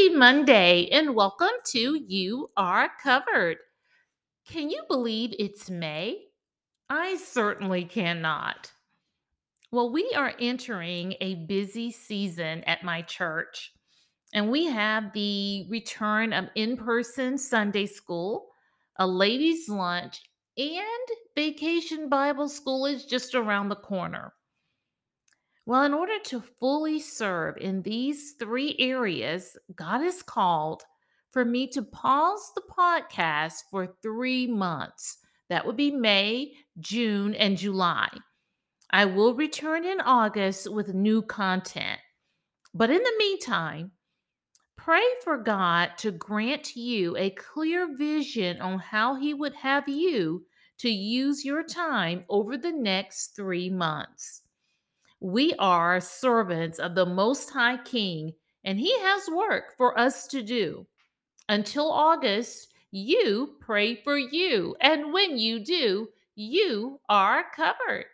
Happy Monday and welcome to You Are Covered. Can you believe it's May? I certainly cannot. Well, we are entering a busy season at my church, and we have the return of in person Sunday school, a ladies' lunch, and vacation Bible school is just around the corner. Well, in order to fully serve in these three areas, God has called for me to pause the podcast for three months. That would be May, June, and July. I will return in August with new content. But in the meantime, pray for God to grant you a clear vision on how He would have you to use your time over the next three months. We are servants of the Most High King, and He has work for us to do. Until August, you pray for you. And when you do, you are covered.